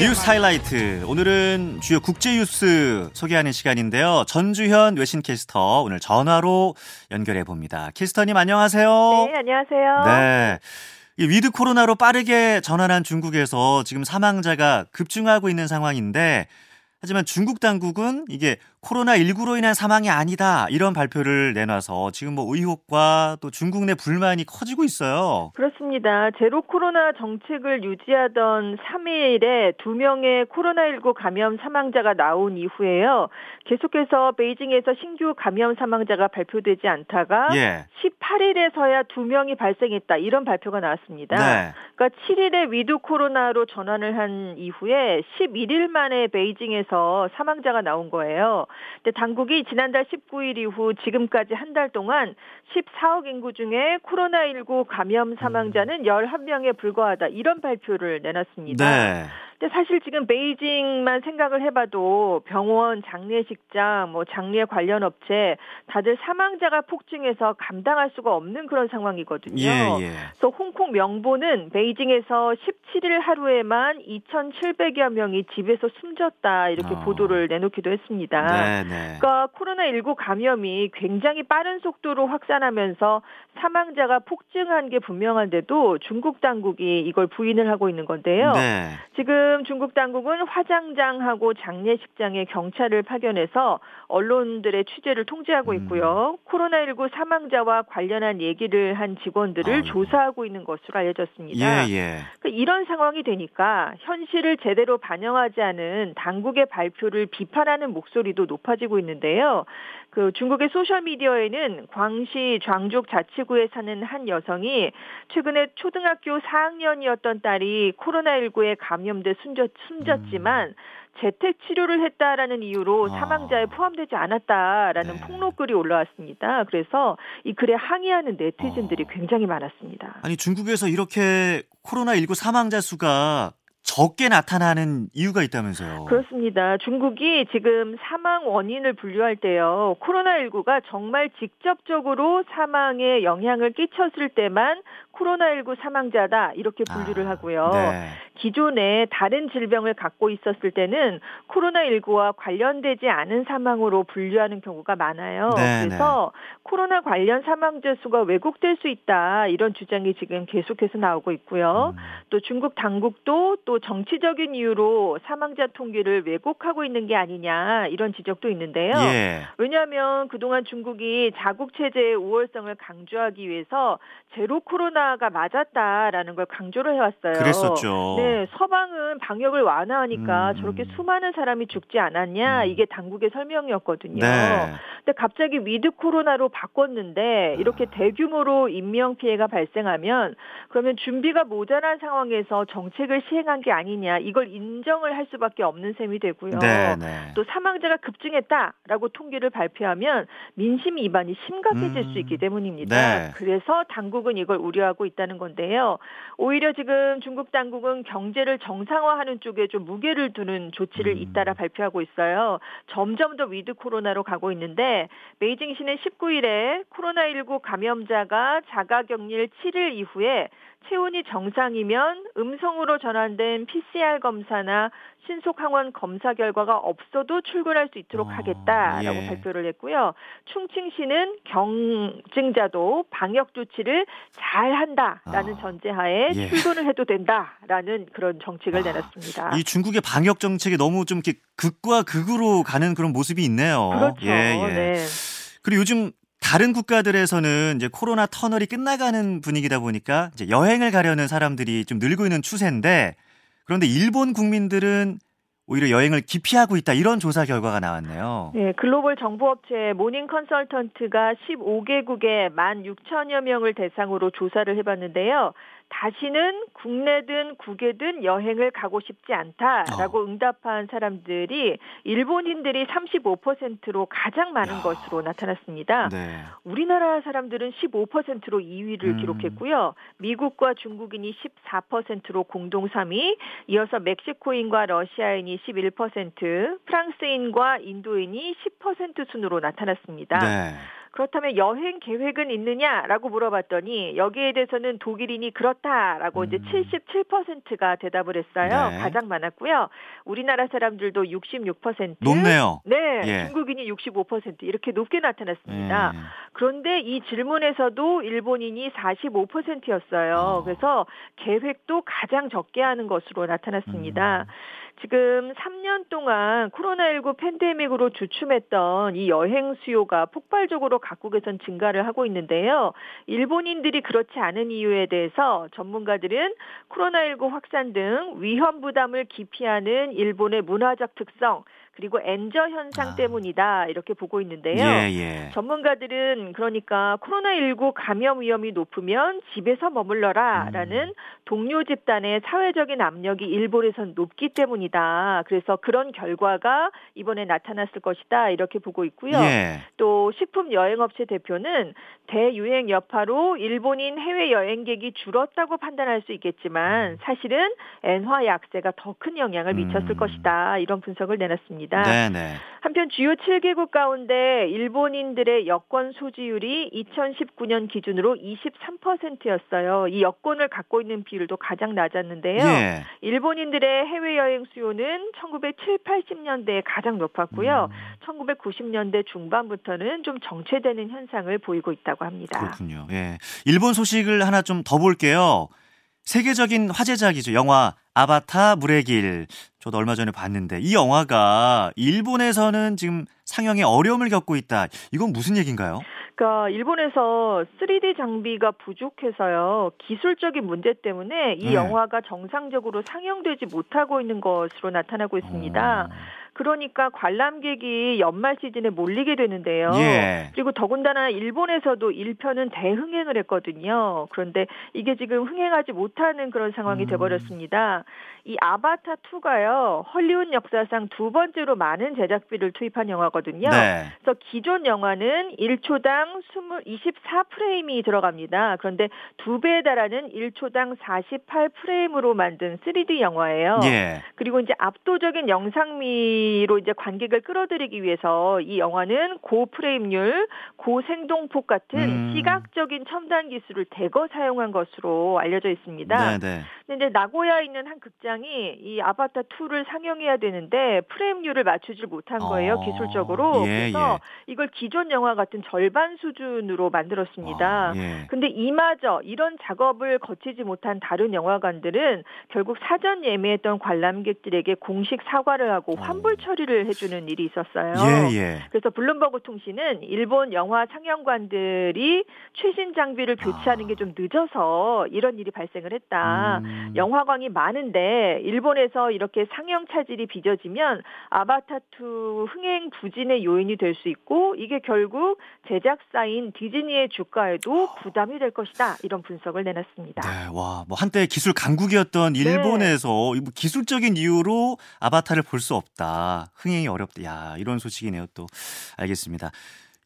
뉴스 하이라이트 오늘은 주요 국제 뉴스 소개하는 시간인데요. 전주현 외신 캐스터 오늘 전화로 연결해 봅니다. 캐스터님 안녕하세요. 네, 안녕하세요. 네. 위드 코로나로 빠르게 전환한 중국에서 지금 사망자가 급증하고 있는 상황인데 하지만 중국 당국은 이게 코로나19로 인한 사망이 아니다 이런 발표를 내놔서 지금 뭐 의혹과 또 중국 내 불만이 커지고 있어요. 그렇습니다. 제로 코로나 정책을 유지하던 3일에 두 명의 코로나19 감염 사망자가 나온 이후에요. 계속해서 베이징에서 신규 감염 사망자가 발표되지 않다가 예. 18일에서야 두 명이 발생했다 이런 발표가 나왔습니다. 네. 그러니까 7일에 위드 코로나로 전환을 한 이후에 11일 만에 베이징에서 사망자가 나온 거예요. 근데 당국이 지난달 19일 이후 지금까지 한 달 동안 14억 인구 중에 코로나19 감염 사망자는 11명에 음. 불과하다 이런 발표를 내놨습니다. 네. 근데 사실 지금 베이징만 생각을 해봐도 병원, 장례식장, 뭐 장례 관련 업체 다들 사망자가 폭증해서 감당할 수가 없는 그런 상황이거든요. 예, 예. 그래서 홍콩 명보는 베이징에서 17일 하루에만 2,700여 명이 집에서 숨졌다 이렇게 어. 보도를 내놓기도 했습니다. 네, 네. 그러니까 코로나19 감염이 굉장히 빠른 속도로 확산하면서 사망자가 폭증한 게 분명한데도 중국 당국이 이걸 부인을 하고 있는 건데요. 네. 지금 지금 중국 당국은 화장장하고 장례식장에 경찰을 파견해서 언론들의 취재를 통제하고 음. 있고요. 음. 코로나19 사망자와 관련한 얘기를 한 직원들을 아 조사하고 있는 것으로 알려졌습니다. 예, 예. 그러니까 이런 상황이 되니까 현실을 제대로 반영하지 않은 당국의 발표를 비판하는 목소리도 높아지고 있는데요. 그 중국의 소셜 미디어에는 광시 장족 자치구에 사는 한 여성이 최근에 초등학교 4학년이었던 딸이 코로나19에 감염돼 숨졌, 숨졌지만 음. 재택 치료를 했다라는 이유로 아. 사망자에 포함되지 않았다라는 네. 폭로글이 올라왔습니다. 그래서 이 글에 항의하는 네티즌들이 어. 굉장히 많았습니다. 아니 중국에서 이렇게 코로나19 사망자 수가 적게 나타나는 이유가 있다면서요. 그렇습니다. 중국이 지금 사망 원인을 분류할 때요. 코로나19가 정말 직접적으로 사망에 영향을 끼쳤을 때만 코로나19 사망자다 이렇게 분류를 아, 하고요. 네. 기존에 다른 질병을 갖고 있었을 때는 코로나19와 관련되지 않은 사망으로 분류하는 경우가 많아요. 네, 그래서 네. 코로나 관련 사망자 수가 왜곡될 수 있다 이런 주장이 지금 계속해서 나오고 있고요. 음. 또 중국 당국도 또 정치적인 이유로 사망자 통계를 왜곡하고 있는 게 아니냐 이런 지적도 있는데요. 예. 왜냐하면 그동안 중국이 자국 체제의 우월성을 강조하기 위해서 제로 코로나가 맞았다라는 걸 강조를 해왔어요. 그랬었죠. 네, 서방은 방역을 완화하니까 음. 저렇게 수많은 사람이 죽지 않았냐 음. 이게 당국의 설명이었거든요. 네. 근데 갑자기 위드 코로나로 바꿨는데 이렇게 대규모로 인명 피해가 발생하면 그러면 준비가 모자란 상황에서 정책을 시행한 게 아니냐 이걸 인정을 할 수밖에 없는 셈이 되고요. 네, 네. 또 사망자가 급증했다라고 통계를 발표하면 민심 이반이 심각해질 음. 수 있기 때문입니다. 네. 그래서 당국 당국은 이걸 우려하고 있다는 건데요. 오히려 지금 중국 당국은 경제를 정상화하는 쪽에 좀 무게를 두는 조치를 음. 잇따라 발표하고 있어요. 점점 더 위드 코로나로 가고 있는데 베이징시는 19일에 코로나19 감염자가 자가 격리 7일 이후에 체온이 정상이면 음성으로 전환된 PCR 검사나 신속 항원 검사 결과가 없어도 출근할 수 있도록 어, 하겠다라고 예. 발표를 했고요. 충칭시는 경증자도 방역 조치를 잘 한다라는 아, 전제하에 예. 출근을 해도 된다라는 그런 정책을 아, 내놨습니다. 이 중국의 방역 정책이 너무 좀 이렇게 극과 극으로 가는 그런 모습이 있네요. 그렇죠. 예, 예. 네. 그리고 요즘 다른 국가들에서는 이제 코로나 터널이 끝나가는 분위기다 보니까 이제 여행을 가려는 사람들이 좀 늘고 있는 추세인데 그런데 일본 국민들은 오히려 여행을 기피하고 있다 이런 조사 결과가 나왔네요. 네, 글로벌 정보업체 모닝 컨설턴트가 15개국의 1만 6천여 명을 대상으로 조사를 해봤는데요. 다시는 국내든 국외든 여행을 가고 싶지 않다라고 어. 응답한 사람들이 일본인들이 35%로 가장 많은 야. 것으로 나타났습니다. 네. 우리나라 사람들은 15%로 2위를 음. 기록했고요. 미국과 중국인이 14%로 공동 3위, 이어서 멕시코인과 러시아인이 11%, 프랑스인과 인도인이 10% 순으로 나타났습니다. 네. 그렇다면 여행 계획은 있느냐라고 물어봤더니 여기에 대해서는 독일인이 그렇다라고 음. 이제 77%가 대답을 했어요. 네. 가장 많았고요. 우리나라 사람들도 66%. 높네요. 네, 예. 중국인이 65% 이렇게 높게 나타났습니다. 예. 그런데 이 질문에서도 일본인이 45%였어요. 어. 그래서 계획도 가장 적게 하는 것으로 나타났습니다. 음. 지금 3년 동안 코로나19 팬데믹으로 주춤했던 이 여행 수요가 폭발적으로 각국에선 증가를 하고 있는데요. 일본인들이 그렇지 않은 이유에 대해서 전문가들은 코로나19 확산 등 위험 부담을 기피하는 일본의 문화적 특성 그리고 엔저 현상 아. 때문이다 이렇게 보고 있는데요. 예, 예. 전문가들은 그러니까 코로나19 감염 위험이 높으면 집에서 머물러라라는 음. 동료 집단의 사회적인 압력이 일본에선 높기 때문이다. 그래서 그런 결과가 이번에 나타났을 것이다. 이렇게 보고 있고요. 예. 또 식품 여행업체 대표는 대유행 여파로 일본인 해외 여행객이 줄었다고 판단할 수 있겠지만 사실은 엔화 약세가 더 큰 영향을 미쳤을 음. 것이다. 이런 분석을 내놨습니다. 네, 네. 한편 주요 7개국 가운데 일본인들의 여권 소지율이 2019년 기준으로 23%였어요. 이 여권을 갖고 있는 비율도 가장 낮았는데요. 예. 일본인들의 해외여행 수요는 1970, 80년대에 가장 높았고요. 음. 1990년대 중반부터는 좀 정체되는 현상을 보이고 있다고 합니다. 그렇군요. 예. 일본 소식을 하나 좀 더 볼게요. 세계적인 화제작이죠. 영화 아바타 물의 길. 저도 얼마 전에 봤는데 이 영화가 일본에서는 지금 상영에 어려움을 겪고 있다. 이건 무슨 얘기인가요? 그러니까 일본에서 3D 장비가 부족해서요. 기술적인 문제 때문에 이 네. 영화가 정상적으로 상영되지 못하고 있는 것으로 나타나고 있습니다. 어. 그러니까 관람객이 연말 시즌에 몰리게 되는데요. 예. 그리고 더군다나 일본에서도 1편은 대흥행을 했거든요. 그런데 이게 지금 흥행하지 못하는 그런 상황이 음. 돼버렸습니다. 이 아바타 2가요. 헐리우드 역사상 두 번째로 많은 제작비를 투입한 영화거든요. 네. 그래서 기존 영화는 1초당 20, 24프레임이 들어갑니다. 그런데 두 배에 달하는 1초당 48프레임으로 만든 3D 영화예요. 예. 그리고 이제 압도적인 영상미 로 이제 관객을 끌어들이기 위해서 이 영화는 고프레임률, 고생동폭 같은 음. 시각적인 첨단 기술을 대거 사용한 것으로 알려져 있습니다. 네, 네. 근데 이제 나고야에 있는 한 극장이 이 아바타 2를 상영해야 되는데 프레임률을 맞추질 못한 거예요 어, 기술적으로. 예, 그래서 이걸 기존 영화 같은 절반 수준으로 만들었습니다. 아, 예. 근데 이마저 이런 작업을 거치지 못한 다른 영화관들은 결국 사전 예매했던 관람객들에게 공식 사과를 하고 어. 환불 처리를 해주는 일이 있었어요. 예, 예. 그래서 블룸버그 통신은 일본 영화 상영관들이 최신 장비를 교체하는 아. 게좀 늦어서 이런 일이 발생을 했다. 음. 영화관이 많은데 일본에서 이렇게 상영 차질이 빚어지면 아바타2 흥행 부진의 요인이 될 수 있고 이게 결국 제작사인 디즈니의 주가에도 부담이 될 것이다. 이런 분석을 내놨습니다. 네, 와, 뭐 한때 기술 강국이었던 네. 일본에서 이뭐 기술적인 이유로 아바타를 볼 수 없다. 흥행이 어렵다. 야, 이런 소식이네요. 또 알겠습니다.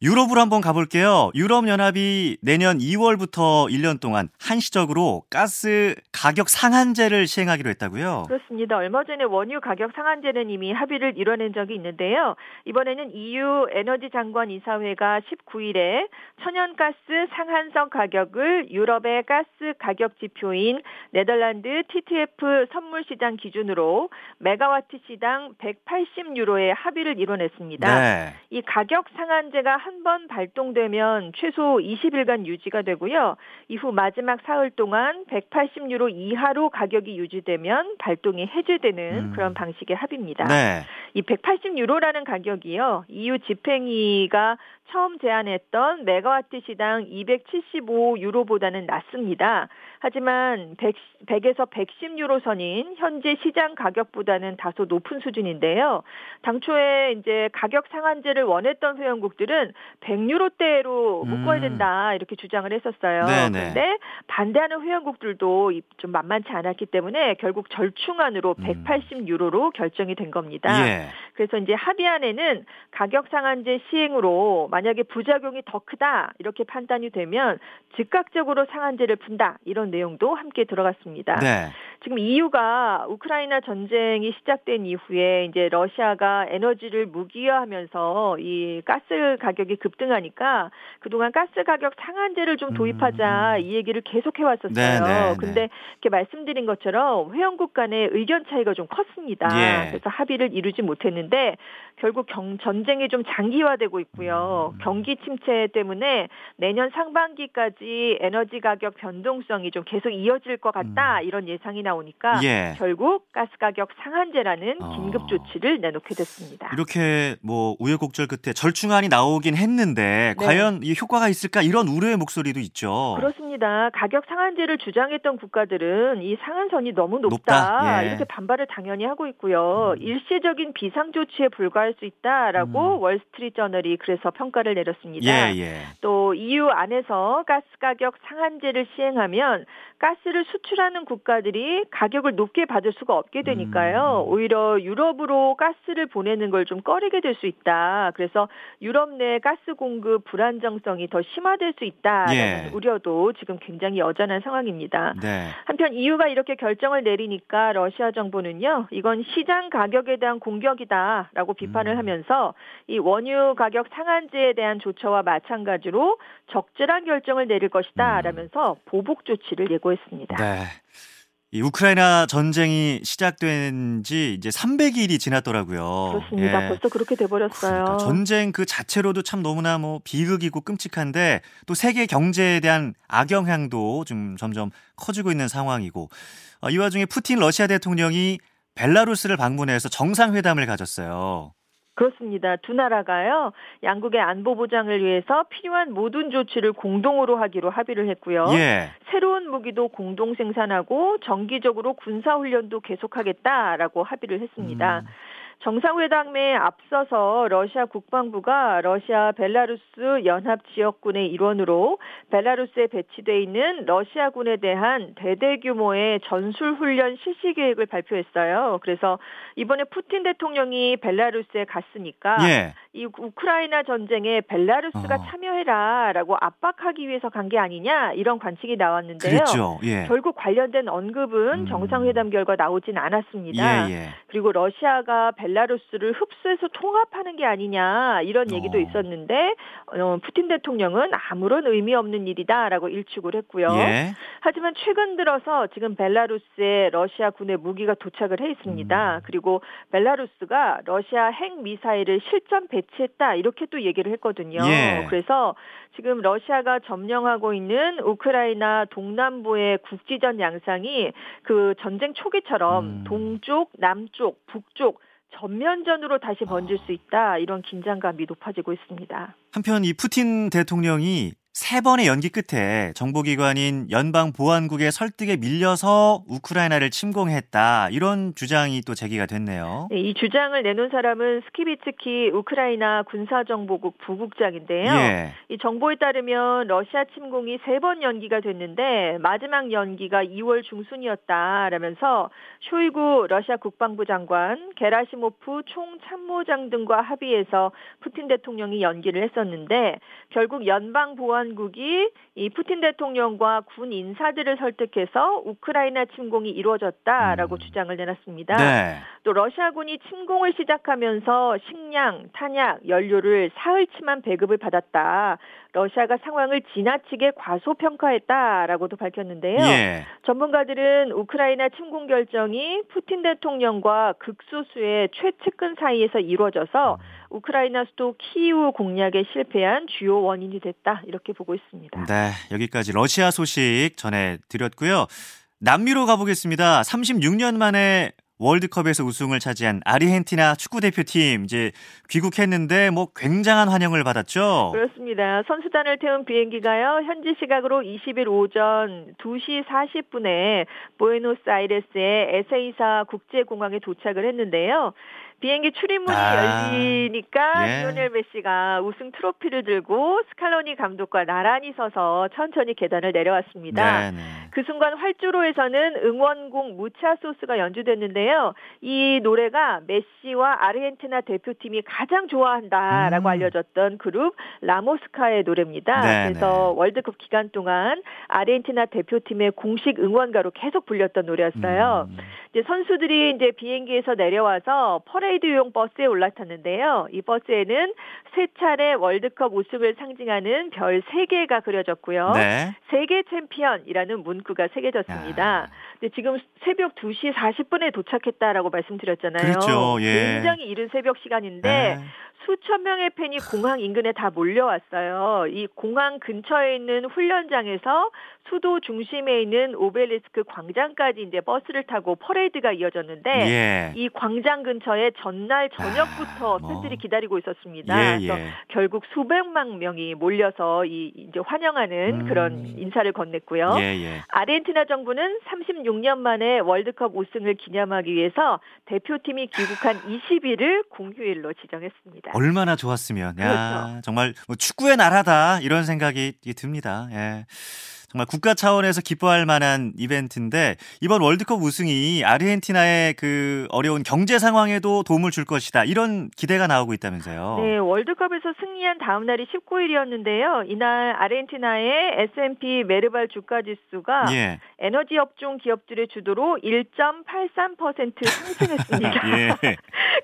유럽으로 한번 가볼게요. 유럽연합이 내년 2월부터 1년 동안 한시적으로 가스 가격 상한제를 시행하기로 했다고요? 그렇습니다. 얼마 전에 원유 가격 상한제는 이미 합의를 이뤄낸 적이 있는데요. 이번에는 EU 에너지 장관 이사회가 19일에 천연가스 상한선 가격을 유럽의 가스 가격 지표인 네덜란드 TTF 선물 시장 기준으로 메가와트 시당 180유로에 합의를 이뤄냈습니다. 네. 이 가격 상한제가 한번 발동되면 최소 20일간 유지가 되고요. 이후 마지막 사흘 동안 180유로 이하로 가격이 유지되면 발동이 해제되는 음. 그런 방식의 합의입니다. 네. 이 180유로라는 가격이요. EU 집행위가 처음 제안했던 메가와트 시당 275 유로보다는 낮습니다. 하지만 100, 100 에서 110유로 선인 현재 시장 가격보다는 다소 높은 수준인데요. 당초에 이제 가격 상한제를 원했던 회원국들은 100유로대로 묶어야 음. 된다 이렇게 주장을 했었어요. 네네. 그런데 반대하는 회원국들도 이- 좀 만만치 않았기 때문에 결국 절충안으로 음. 180유로로 결정이 된 겁니다. 예. 그래서 이제 합의안에는 가격 상한제 시행으로 만약에 부작용이 더 크다 이렇게 판단이 되면 즉각적으로 상한제를 푼다 이런 내용도 함께 들어갔습니다. 네. 지금 EU가 우크라이나 전쟁이 시작된 이후에 이제 러시아가 에너지를 무기화하면서 이 가스 가격이 급등하니까 그동안 가스 가격 상한제를 좀 도입하자 음. 이 얘기를 계속 해왔었어요. 네, 네, 네. 근데 이렇게 말씀드린 것처럼 회원국 간의 의견 차이가 좀 컸습니다. 예. 그래서 합의를 이루지 못했는데 결국 경, 전쟁이 좀 장기화되고 있고요. 음. 경기 침체 때문에 내년 상반기까지 에너지 가격 변동성이 좀 계속 이어질 것 같다 음. 이런 예상이 나 오니까 예. 결국 가스 가격 상한제라는 어. 긴급 조치를 내놓게 됐습니다. 이렇게 뭐 우여곡절 끝에 절충안이 나오긴 했는데 네. 과연 이 효과가 있을까 이런 우려의 목소리도 있죠. 그렇습니다. 가격 상한제를 주장했던 국가들은 이 상한선이 너무 높다, 높다. 예. 이렇게 반발을 당연히 하고 있고요. 음. 일시적인 비상 조치에 불과할 수 있다라고 음. 월스트리트 저널이 그래서 평가를 내렸습니다. 예, 예. 또 EU 안에서 가스 가격 상한제를 시행하면 가스를 수출하는 국가들이 가격을 높게 받을 수가 없게 되니까요. 음. 오히려 유럽으로 가스를 보내는 걸 좀 꺼리게 될 수 있다. 그래서 유럽 내 가스 공급 불안정성이 더 심화될 수 있다라는 예. 우려도 지금 굉장히 여전한 상황입니다. 네. 한편 EU가 이렇게 결정을 내리니까 러시아 정부는요. 이건 시장 가격에 대한 공격이다라고 비판을 음. 하면서 이 원유 가격 상한제에 대한 조처와 마찬가지로 적절한 결정을 내릴 것이다라면서 음. 보복 조치를 예고 했습니다. 네. 이 우크라이나 전쟁이 시작된 지 이제 300일이 지났더라고요. 그렇습니다. 예. 벌써 그렇게 돼버렸어요. 그러니까 전쟁 그 자체로도 참 너무나 뭐 비극이고 끔찍한데 또 세계 경제에 대한 악영향도 좀 점점 커지고 있는 상황이고 어, 이 와중에 푸틴 러시아 대통령이 벨라루스를 방문해서 정상회담을 가졌어요. 그렇습니다. 두 나라가요. 양국의 안보 보장을 위해서 필요한 모든 조치를 공동으로 하기로 합의를 했고요. 예. 새로운 무기도 공동 생산하고 정기적으로 군사 훈련도 계속하겠다라고 합의를 했습니다. 음. 정상회담에 앞서서 러시아 국방부가 러시아 벨라루스 연합 지역군의 일원으로 벨라루스에 배치돼 있는 러시아군에 대한 대대 규모의 전술 훈련 실시 계획을 발표했어요. 그래서 이번에 푸틴 대통령이 벨라루스에 갔으니까 예. 이 우크라이나 전쟁에 벨라루스가 어. 참여해라라고 압박하기 위해서 간 게 아니냐 이런 관측이 나왔는데요. 예. 결국 관련된 언급은 음. 정상회담 결과 나오진 않았습니다. 예, 예. 그리고 러시아가 벨 라루스를 흡수해서 통합하는 게 아니냐 이런 얘기도 어. 있었는데 어, 푸틴 대통령은 아무런 의미 없는 일이다라고 일축을 했고요. 예. 하지만 최근 들어서 지금 벨라루스에 러시아 군의 무기가 도착을 해 있습니다. 음. 그리고 벨라루스가 러시아 핵 미사일을 실전 배 배치했다 이렇게 또 얘기를 했거든요. 예. 그래서 지금 러시아가 점령하고 있는 우크라이나 동남부의 국지전 양상이 그 전쟁 초기처럼 음. 동쪽, 남쪽, 북쪽 전면전으로 다시 번질 수 있다 이런 긴장감이 높아지고 있습니다. 한편 이 푸틴 대통령이 세 번의 연기 끝에 정보기관인 연방보안국의 설득에 밀려서 우크라이나를 침공했다. 이런 주장이 또 제기가 됐네요. 네, 이 주장을 내놓은 사람은 스키비츠키 우크라이나 군사정보국 부국장인데요. 예. 이 정보에 따르면 러시아 침공이 세 번 연기가 됐는데 마지막 연기가 2월 중순이었다라면서 쇼이구 러시아 국방부 장관, 게라시모프 총참모장 등과 합의해서 푸틴 대통령이 연기를 했었는데 결국 연방보안 보안국이 이 푸틴 대통령과 군 인사들을 설득해서 우크라이나 침공이 이루어졌다라고 음. 주장을 내놨습니다. 네. 또 러시아군이 침공을 시작하면서 식량, 탄약, 연료를 사흘치만 배급을 받았다. 러시아가 상황을 지나치게 과소평가했다라고도 밝혔는데요. 예. 전문가들은 우크라이나 침공 결정이 푸틴 대통령과 극소수의 최측근 사이에서 이루어져서 음. 우크라이나 수도 키이우 공략에 실패한 주요 원인이 됐다 이렇게 보고 있습니다. 네, 여기까지 러시아 소식 전해 드렸고요. 남미로 가보겠습니다. 36년 만에 월드컵에서 우승을 차지한 아르헨티나 축구 대표팀 이제 귀국했는데 뭐 굉장한 환영을 받았죠. 그렇습니다. 선수단을 태운 비행기가요. 현지 시각으로 20일 오전 2시 40분에 보에노스아이레스의 에세이사 국제공항에 도착을 했는데요. 비행기 출입문이 아, 열리니까 예. 리오넬 메시가 우승 트로피를 들고 스칼로니 감독과 나란히 서서 천천히 계단을 내려왔습니다. 네, 네. 그 순간 활주로에서는 응원곡 무차초스가 연주됐는데요. 이 노래가 메시와 아르헨티나 대표팀이 가장 좋아한다라고 음. 알려졌던 그룹 라 모스카의 노래입니다. 네, 그래서 네. 월드컵 기간 동안 아르헨티나 대표팀의 공식 응원가로 계속 불렸던 노래였어요. 음. 이제 선수들이 이제 비행기에서 내려와서 퍼레이드용 버스에 올라탔는데요. 이 버스에는 세 차례 월드컵 우승을 상징하는 별 3개가 그려졌고요. 네. 세계 챔피언이라는 문구가 새겨졌습니다. 야. 근데 지금 새벽 2시 40분에 도착했다라고 말씀드렸잖아요. 그렇죠. 예. 굉장히 이른 새벽 시간인데 네. 수천 명의 팬이 공항 인근에 다 몰려왔어요. 이 공항 근처에 있는 훈련장에서 수도 중심에 있는 오벨리스크 광장까지 이제 버스를 타고 퍼레이드가 이어졌는데 예. 이 광장 근처에 전날 저녁부터 아, 뭐. 팬들이 기다리고 있었습니다. 예, 그래서 예. 결국 수백만 명이 몰려서 이 이제 환영하는 음. 그런 인사를 건넸고요. 예, 예. 아르헨티나 정부는 36년 만에 월드컵 우승을 기념하기 위해서 대표팀이 귀국한 20일을 공휴일로 지정했습니다. 얼마나 좋았으면. 야, 그렇죠. 정말 뭐 축구의 나라다 이런 생각이 듭니다. 예. 정말 국가 차원에서 기뻐할 만한 이벤트인데 이번 월드컵 우승이 아르헨티나의 그 어려운 경제 상황에도 도움을 줄 것이다. 이런 기대가 나오고 있다면서요. 네, 월드컵에서 승리한 다음 날이 19일이었는데요. 이날 아르헨티나의 S&P 메르발 주가 지수가 예. 에너지 업종 기업들의 주도로 1.83% 상승했습니다. 예.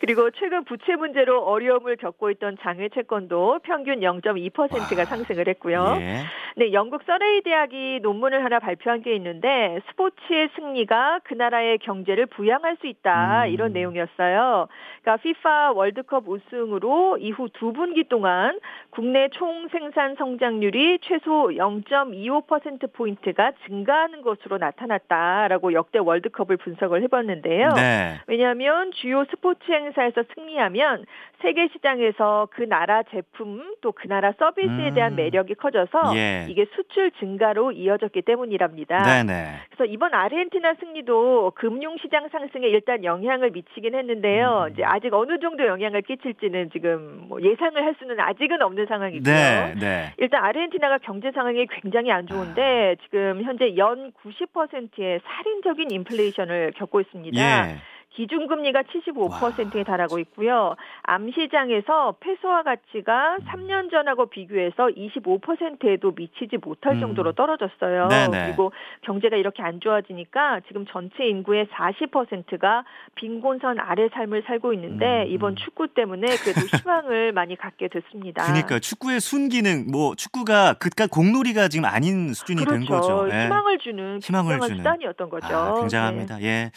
그리고 최근 부채 문제로 어려움을 겪고 있던 장외 채권도 평균 0.2%가 상승을 했고요. 예. 네, 영국 서레이 대학이 논문을 하나 발표한 게 있는데 스포츠의 승리가 그 나라의 경제를 부양할 수 있다 음. 이런 내용이었어요. 그러니까 FIFA 월드컵 우승으로 이후 두 분기 동안 국내 총 생산 성장률이 최소 0.25% 포인트가 증가하는 것으로 나타났다라고 역대 월드컵을 분석을 해봤는데요. 네. 왜냐하면 주요 스포츠 행사 에서 승리하면 세계 시장에서 그 나라 제품 또 그 나라 서비스에 음. 대한 매력이 커져서 예. 이게 수출 증가로 이어졌기 때문이랍니다. 네네. 그래서 이번 아르헨티나 승리도 금융 시장 상승에 일단 영향을 미치긴 했는데요. 음. 이제 아직 어느 정도 영향을 끼칠지는 지금 뭐 예상을 할 수는 아직은 없는 상황이고요. 네. 네. 일단 아르헨티나가 경제 상황이 굉장히 안 좋은데 아. 지금 현재 연 90%의 살인적인 인플레이션을 겪고 있습니다. 예. 기준금리가 75%에 달하고 있고요. 암시장에서 페소화 가치가 3년 전하고 비교해서 25%에도 미치지 못할 음. 정도로 떨어졌어요. 네네. 그리고 경제가 이렇게 안 좋아지니까 지금 전체 인구의 40%가 빈곤선 아래 삶을 살고 있는데 음. 이번 축구 때문에 그래도 희망을 많이 갖게 됐습니다. 그러니까 축구의 순기능 뭐 축구가 그깟 공놀이가 지금 아닌 수준이 그렇죠. 된 거죠. 예. 희망을 주는 희망을 주는. 수단이었던 거죠. 아, 네. 굉장합니다. 예.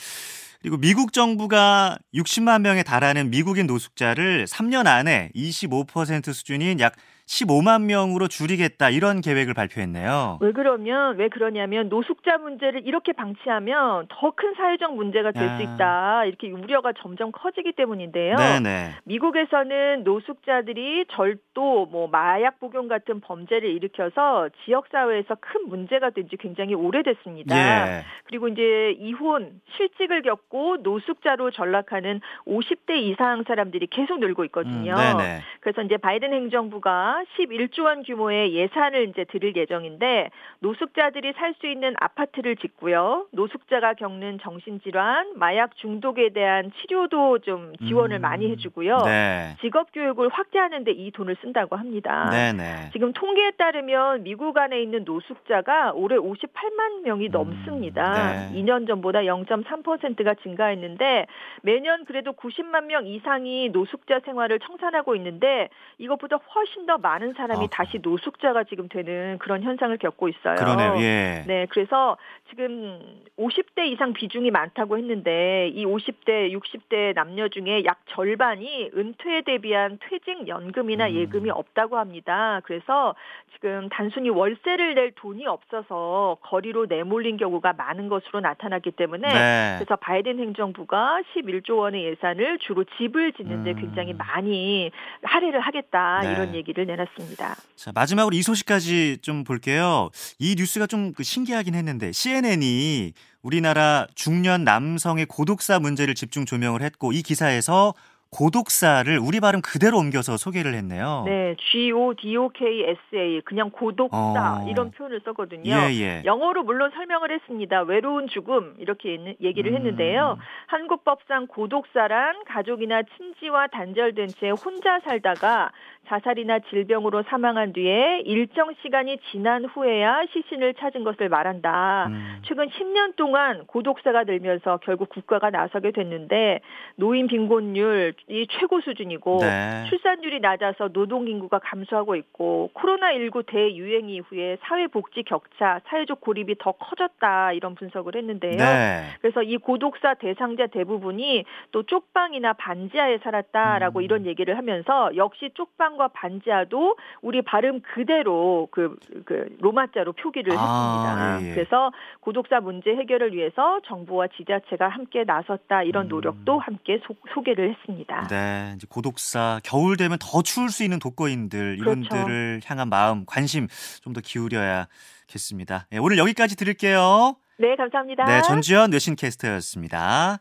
그리고 미국 정부가 60만 명에 달하는 미국인 노숙자를 3년 안에 25% 수준인 약 15만 명으로 줄이겠다 이런 계획을 발표했네요. 왜 그러면 왜 그러냐면 노숙자 문제를 이렇게 방치하면 더 큰 사회적 문제가 될수 아. 있다 이렇게 우려가 점점 커지기 때문인데요. 네네. 미국에서는 노숙자들이 절도, 뭐 마약 복용 같은 범죄를 일으켜서 지역 사회에서 큰 문제가 된 지 굉장히 오래됐습니다. 예. 그리고 이제 이혼, 실직을 겪고 노숙자로 전락하는 50대 이상 사람들이 계속 늘고 있거든요. 음. 그래서 이제 바이든 행정부가 11조 원 규모의 예산을 이제 드릴 예정인데 노숙자들이 살 수 있는 아파트를 짓고요. 노숙자가 겪는 정신질환, 마약 중독에 대한 치료도 좀 지원을 음, 많이 해주고요. 네. 직업 교육을 확대하는데 이 돈을 쓴다고 합니다. 네네. 지금 통계에 따르면 미국 안에 있는 노숙자가 올해 58만 명이 음, 넘습니다. 네. 2년 전보다 0.3%가 증가했는데 매년 그래도 90만 명 이상이 노숙자 생활을 청산하고 있는데 이것보다 훨씬 더 많은 사람이 아. 다시 노숙자가 지금 되는 그런 현상을 겪고 있어요. 그러네요. 예. 네, 그래서 지금 50대 이상 비중이 많다고 했는데 이 50대, 60대 남녀 중에 약 절반이 은퇴에 대비한 퇴직 연금이나 음. 예금이 없다고 합니다. 그래서 지금 단순히 월세를 낼 돈이 없어서 거리로 내몰린 경우가 많은 것으로 나타났기 때문에 네. 그래서 바이든 행정부가 11조 원의 예산을 주로 집을 짓는데 음. 굉장히 많이 할애를 하겠다 네. 이런 얘기를 내놨습니다. 자, 마지막으로 이 소식까지 좀 볼게요. 이 뉴스가 좀그 신기하긴 했는데 CNN이 우리나라 중년 남성의 고독사 문제를 집중 조명을 했고 이 기사에서 고독사를 우리 발음 그대로 옮겨서 소개를 했네요. 네, G O D O K S A 그냥 고독사 어. 이런 표현을 썼거든요. 예, 예. 영어로 물론 설명을 했습니다. 외로운 죽음 이렇게 얘기를 음. 했는데요. 한국법상 고독사란 가족이나 친지와 단절된 채 혼자 살다가 자살이나 질병으로 사망한 뒤에 일정 시간이 지난 후에야 시신을 찾은 것을 말한다. 음. 최근 10년 동안 고독사가 늘면서 결국 국가가 나서게 됐는데 노인 빈곤율 이 최고 수준이고 네. 출산율이 낮아서 노동 인구가 감소하고 있고 코로나19 대유행 이후에 사회 복지 격차, 사회적 고립이 더 커졌다 이런 분석을 했는데요. 네. 그래서 이 고독사 대상자 대부분이 또 쪽방이나 반지하에 살았다라고 음. 이런 얘기를 하면서 역시 쪽방과 반지하도 우리 발음 그대로 그, 그 로마자로 표기를 아, 했습니다. 예, 예. 그래서 고독사 문제 해결을 위해서 정부와 지자체가 함께 나섰다 이런 음. 노력도 함께 소, 소개를 했습니다. 네, 이제 고독사 겨울 되면 더 추울 수 있는 독거인들 그렇죠. 이분들을 향한 마음 관심 좀 더 기울여야겠습니다. 예, 오늘 여기까지 드릴게요. 네, 감사합니다. 네, 전지현 뇌신 캐스터였습니다.